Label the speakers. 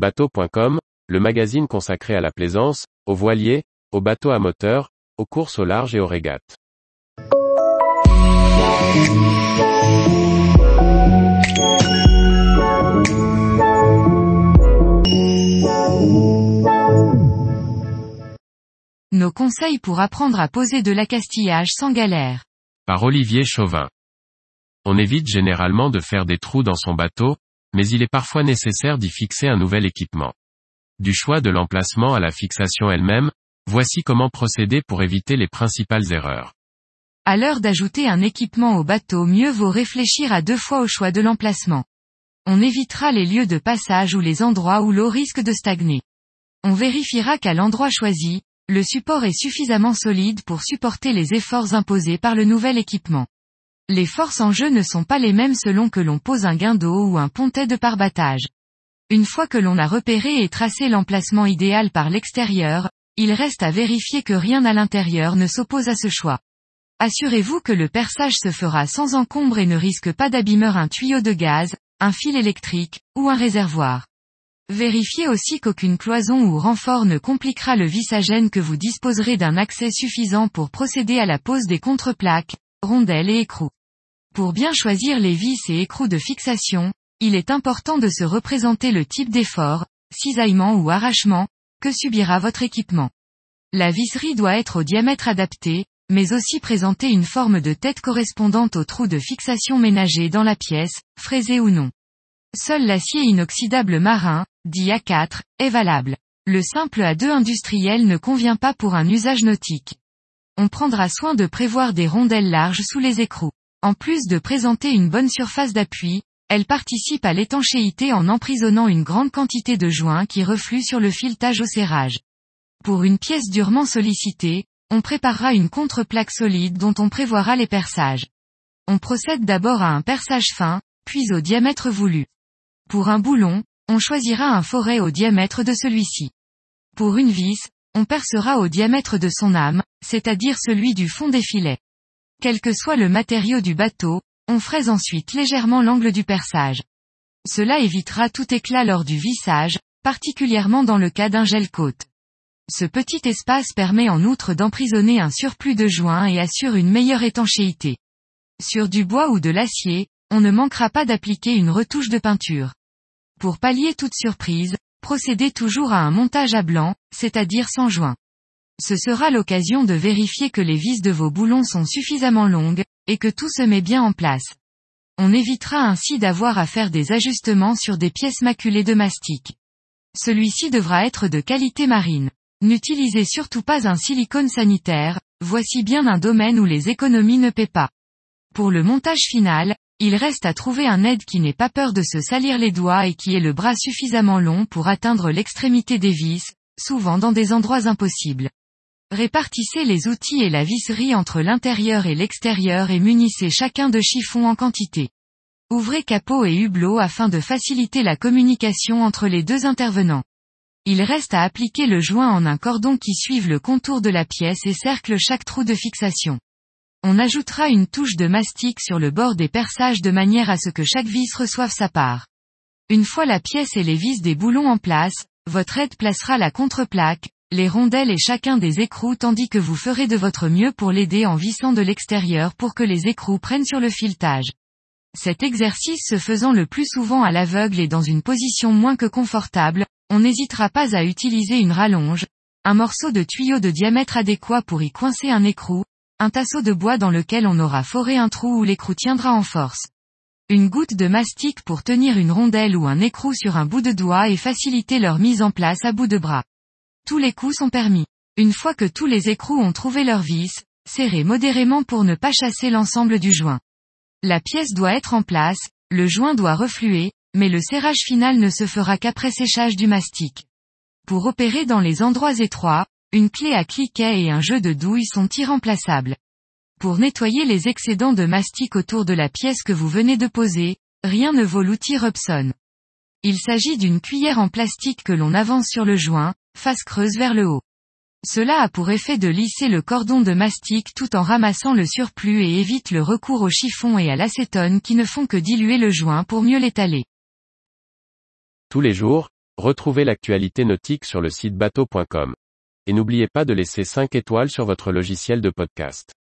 Speaker 1: Bateau.com, le magazine consacré à la plaisance, aux voiliers, aux bateaux à moteur, aux courses au large et aux régates.
Speaker 2: Nos conseils pour apprendre à poser de l'accastillage sans galère.
Speaker 1: Par Olivier Chauvin. On évite généralement de faire des trous dans son bateau, mais il est parfois nécessaire d'y fixer un nouvel équipement. Du choix de l'emplacement à la fixation elle-même, voici comment procéder pour éviter les principales erreurs.
Speaker 2: À l'heure d'ajouter un équipement au bateau mieux vaut réfléchir à deux fois au choix de l'emplacement. On évitera les lieux de passage ou les endroits où l'eau risque de stagner. On vérifiera qu'à l'endroit choisi, le support est suffisamment solide pour supporter les efforts imposés par le nouvel équipement. Les forces en jeu ne sont pas les mêmes selon que l'on pose un guindeau ou un pontet de parbattage. Une fois que l'on a repéré et tracé l'emplacement idéal par l'extérieur, il reste à vérifier que rien à l'intérieur ne s'oppose à ce choix. Assurez-vous que le perçage se fera sans encombre et ne risque pas d'abîmer un tuyau de gaz, un fil électrique, ou un réservoir. Vérifiez aussi qu'aucune cloison ou renfort ne compliquera le vissagène que vous disposerez d'un accès suffisant pour procéder à la pose des contreplaques, rondelles et écrous. Pour bien choisir les vis et écrous de fixation, il est important de se représenter le type d'effort, cisaillement ou arrachement, que subira votre équipement. La visserie doit être au diamètre adapté, mais aussi présenter une forme de tête correspondante au trou de fixation ménagé dans la pièce, fraisé ou non. Seul l'acier inoxydable marin, dit A4, est valable. Le simple A2 industriel ne convient pas pour un usage nautique. On prendra soin de prévoir des rondelles larges sous les écrous. En plus de présenter une bonne surface d'appui, elle participe à l'étanchéité en emprisonnant une grande quantité de joints qui refluent sur le filetage au serrage. Pour une pièce durement sollicitée, on préparera une contreplaque solide dont on prévoira les perçages. On procède d'abord à un perçage fin, puis au diamètre voulu. Pour un boulon, on choisira un forêt au diamètre de celui-ci. Pour une vis, on percera au diamètre de son âme, c'est-à-dire celui du fond des filets. Quel que soit le matériau du bateau, on fraise ensuite légèrement l'angle du perçage. Cela évitera tout éclat lors du vissage, particulièrement dans le cas d'un gel-côte. Ce petit espace permet en outre d'emprisonner un surplus de joints et assure une meilleure étanchéité. Sur du bois ou de l'acier, on ne manquera pas d'appliquer une retouche de peinture. Pour pallier toute surprise, procédez toujours à un montage à blanc, c'est-à-dire sans joint. Ce sera l'occasion de vérifier que les vis de vos boulons sont suffisamment longues, et que tout se met bien en place. On évitera ainsi d'avoir à faire des ajustements sur des pièces maculées de mastic. Celui-ci devra être de qualité marine. N'utilisez surtout pas un silicone sanitaire, voici bien un domaine où les économies ne paient pas. Pour le montage final, il reste à trouver un aide qui n'ait pas peur de se salir les doigts et qui ait le bras suffisamment long pour atteindre l'extrémité des vis, souvent dans des endroits impossibles. Répartissez les outils et la visserie entre l'intérieur et l'extérieur et munissez chacun de chiffons en quantité. Ouvrez capot et hublot afin de faciliter la communication entre les deux intervenants. Il reste à appliquer le joint en un cordon qui suive le contour de la pièce et cercle chaque trou de fixation. On ajoutera une touche de mastic sur le bord des perçages de manière à ce que chaque vis reçoive sa part. Une fois la pièce et les vis des boulons en place, votre aide placera la contreplaque, les rondelles et chacun des écrous tandis que vous ferez de votre mieux pour l'aider en vissant de l'extérieur pour que les écrous prennent sur le filetage. Cet exercice se faisant le plus souvent à l'aveugle et dans une position moins que confortable, on n'hésitera pas à utiliser une rallonge, un morceau de tuyau de diamètre adéquat pour y coincer un écrou, un tasseau de bois dans lequel on aura foré un trou où l'écrou tiendra en force. Une goutte de mastic pour tenir une rondelle ou un écrou sur un bout de doigt et faciliter leur mise en place à bout de bras. Tous les coups sont permis. Une fois que tous les écrous ont trouvé leur vis, serrez modérément pour ne pas chasser l'ensemble du joint. La pièce doit être en place, le joint doit refluer, mais le serrage final ne se fera qu'après séchage du mastic. Pour opérer dans les endroits étroits, une clé à cliquet et un jeu de douille sont irremplaçables. Pour nettoyer les excédents de mastic autour de la pièce que vous venez de poser, rien ne vaut l'outil Robson. Il s'agit d'une cuillère en plastique que l'on avance sur le joint, face creuse vers le haut. Cela a pour effet de lisser le cordon de mastic tout en ramassant le surplus et évite le recours au chiffon et à l'acétone qui ne font que diluer le joint pour mieux l'étaler.
Speaker 1: Tous les jours, Retrouvez l'actualité nautique sur le site bateau.com. Et n'oubliez pas de laisser 5 étoiles sur votre logiciel de podcast.